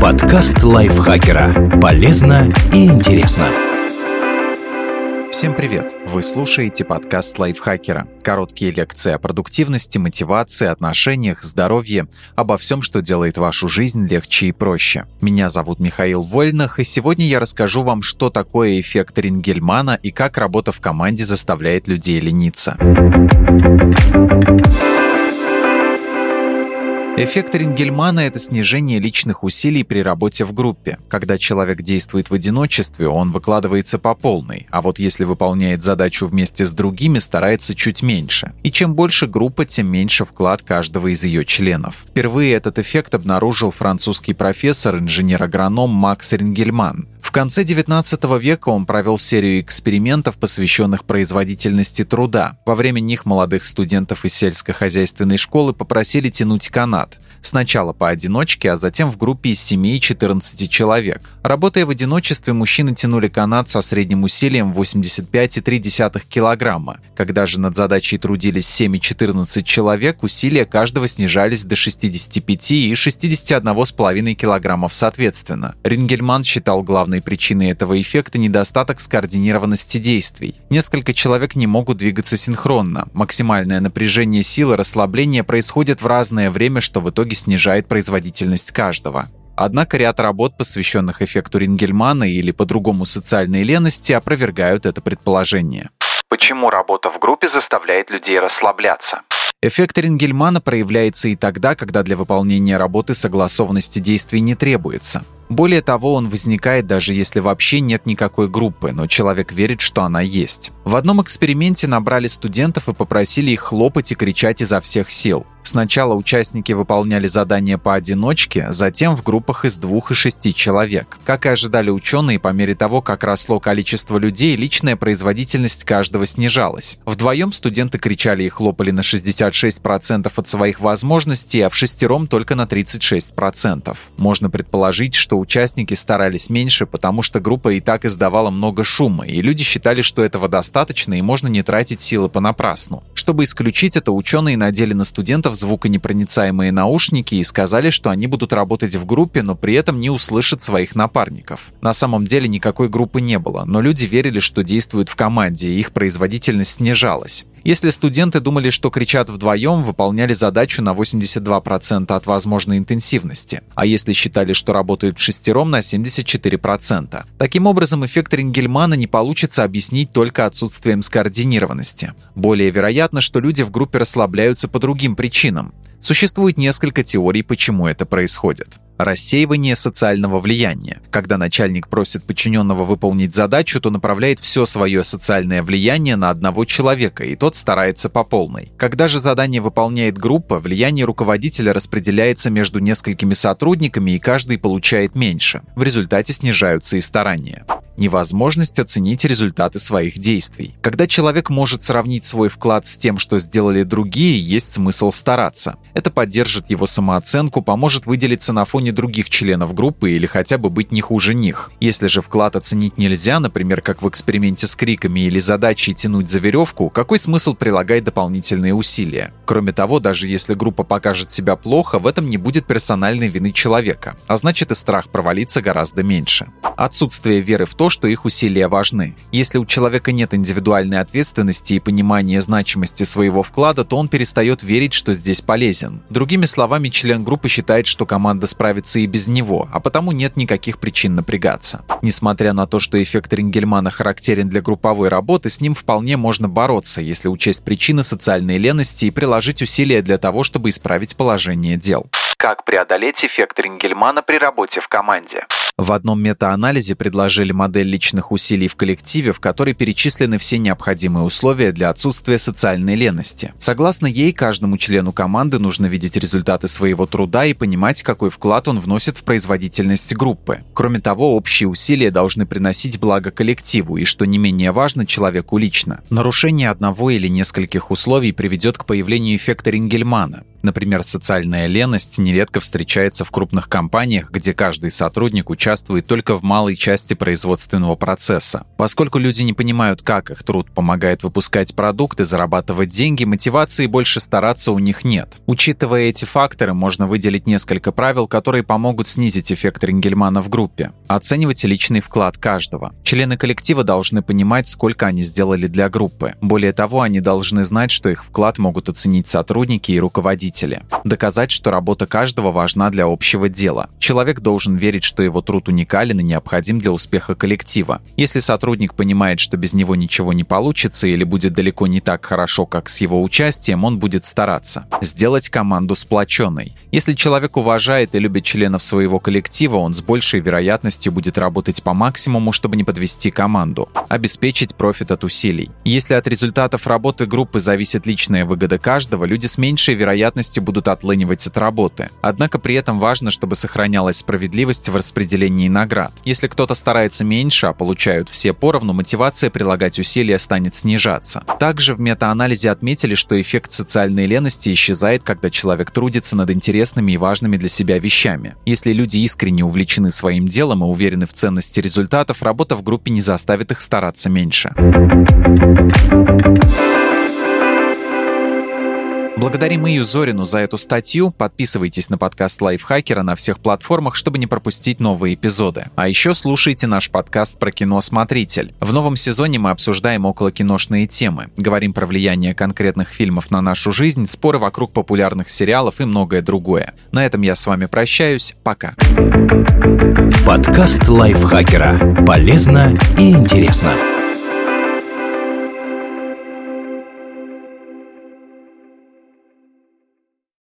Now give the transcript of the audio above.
Подкаст лайфхакера. Полезно и интересно. Всем привет! Вы слушаете подкаст лайфхакера. Короткие лекции о продуктивности, мотивации, отношениях, здоровье, обо всем, что делает вашу жизнь легче и проще. Меня зовут Михаил Вольнах, и сегодня я расскажу вам, что такое эффект Рингельмана и как работа в команде заставляет людей лениться. Эффект Рингельмана – это снижение личных усилий при работе в группе. Когда человек действует в одиночестве, он выкладывается по полной, а вот если выполняет задачу вместе с другими, старается чуть меньше. И чем больше группа, тем меньше вклад каждого из ее членов. Впервые этот эффект обнаружил французский профессор, инженер-агроном Макс Рингельман. В конце XIX века он провел серию экспериментов, посвященных производительности труда. Во время них молодых студентов из сельскохозяйственной школы попросили тянуть канат. Сначала поодиночке, а затем в группе из 7 и 14 человек. Работая в одиночестве, мужчины тянули канат со средним усилием 85,3 кг. Когда же над задачей трудились 7 и 14 человек, усилия каждого снижались до 65 и 61,5 кг соответственно. Рингельман считал главной причиной этого эффекта недостаток скоординированности действий. Несколько человек не могут двигаться синхронно. Максимальное напряжение силы расслабления происходит в разное время, что в итоге снижает производительность каждого. Однако ряд работ, посвященных эффекту Рингельмана или по-другому социальной лености, опровергают это предположение. Почему работа в группе заставляет людей расслабляться? Эффект Рингельмана проявляется и тогда, когда для выполнения работы согласованности действий не требуется. Более того, он возникает даже если вообще нет никакой группы, но человек верит, что она есть. В одном эксперименте набрали студентов и попросили их хлопать и кричать изо всех сил. Сначала участники выполняли задания поодиночке, затем в группах из двух и шести человек. Как и ожидали ученые, по мере того, как росло количество людей, личная производительность каждого снижалась. Вдвоем студенты кричали и хлопали на 66% от своих возможностей, а в шестером только на 36%. Можно предположить, что участники старались меньше, потому что группа и так издавала много шума, и люди считали, что этого достаточно и можно не тратить силы понапрасну. Чтобы исключить это, ученые надели на студентов звуконепроницаемые наушники и сказали, что они будут работать в группе, но при этом не услышат своих напарников. На самом деле никакой группы не было, но люди верили, что действуют в команде, и их производительность снижалась. Если студенты думали, что кричат вдвоем, выполняли задачу на 82% от возможной интенсивности, а если считали, что работают в шестером, на 74%. Таким образом, эффект Рингельмана не получится объяснить только отсутствием скоординированности. Более вероятно, что люди в группе расслабляются по другим причинам. Существует несколько теорий, почему это происходит. Рассеивание социального влияния. Когда начальник просит подчиненного выполнить задачу, то направляет все свое социальное влияние на одного человека, и тот старается по полной. Когда же задание выполняет группа, влияние руководителя распределяется между несколькими сотрудниками, и каждый получает меньше. В результате снижаются и старания невозможность оценить результаты своих действий. Когда человек может сравнить свой вклад с тем, что сделали другие, есть смысл стараться. Это поддержит его самооценку, поможет выделиться на фоне других членов группы или хотя бы быть не хуже них. Если же вклад оценить нельзя, например, как в эксперименте с криками или задачей тянуть за веревку, какой смысл прилагать дополнительные усилия? Кроме того, даже если группа покажет себя плохо, в этом не будет персональной вины человека, а значит и страх провалиться гораздо меньше. Отсутствие веры в то, то, что их усилия важны. Если у человека нет индивидуальной ответственности и понимания значимости своего вклада, то он перестает верить, что здесь полезен. Другими словами, член группы считает, что команда справится и без него, а потому нет никаких причин напрягаться. Несмотря на то, что эффект Рингельмана характерен для групповой работы, с ним вполне можно бороться, если учесть причины социальной лености и приложить усилия для того, чтобы исправить положение дел. Как преодолеть эффект Рингельмана при работе в команде? В одном метаанализе предложили модель личных усилий в коллективе, в которой перечислены все необходимые условия для отсутствия социальной лености. Согласно ей, каждому члену команды нужно видеть результаты своего труда и понимать, какой вклад он вносит в производительность группы. Кроме того, общие усилия должны приносить благо коллективу и, что не менее важно, человеку лично. Нарушение одного или нескольких условий приведет к появлению эффекта Рингельмана. Например, социальная леность нередко встречается в крупных компаниях, где каждый сотрудник участвует только в малой части производственного процесса. Поскольку люди не понимают, как их труд помогает выпускать продукты, зарабатывать деньги, мотивации больше стараться у них нет. Учитывая эти факторы, можно выделить несколько правил, которые помогут снизить эффект Рингельмана в группе. Оценивайте личный вклад каждого. Члены коллектива должны понимать, сколько они сделали для группы. Более того, они должны знать, что их вклад могут оценить сотрудники и руководители. Доказать, что работа каждого важна для общего дела. Человек должен верить, что его труд уникален и необходим для успеха коллектива. Если сотрудник понимает, что без него ничего не получится или будет далеко не так хорошо, как с его участием, он будет стараться. Сделать команду сплоченной. Если человек уважает и любит членов своего коллектива, он с большей вероятностью будет работать по максимуму, чтобы не подвести команду. Обеспечить профит от усилий. Если от результатов работы группы зависит личная выгода каждого, люди с меньшей вероятностью будут отлынивать от работы. Однако при этом важно, чтобы сохранялась справедливость в распределении наград. Если кто-то старается меньше, а получают все поровну, мотивация прилагать усилия станет снижаться. Также в метаанализе отметили, что эффект социальной лености исчезает, когда человек трудится над интересными и важными для себя вещами. Если люди искренне увлечены своим делом и уверены в ценности результатов, работа в группе не заставит их стараться меньше. Благодарим Ию Зорину за эту статью. Подписывайтесь на подкаст Лайфхакера на всех платформах, чтобы не пропустить новые эпизоды. А еще слушайте наш подкаст про кино «Смотритель». В новом сезоне мы обсуждаем околокиношные темы. Говорим про влияние конкретных фильмов на нашу жизнь, споры вокруг популярных сериалов и многое другое. На этом я с вами прощаюсь. Пока. Подкаст Лайфхакера. Полезно и интересно.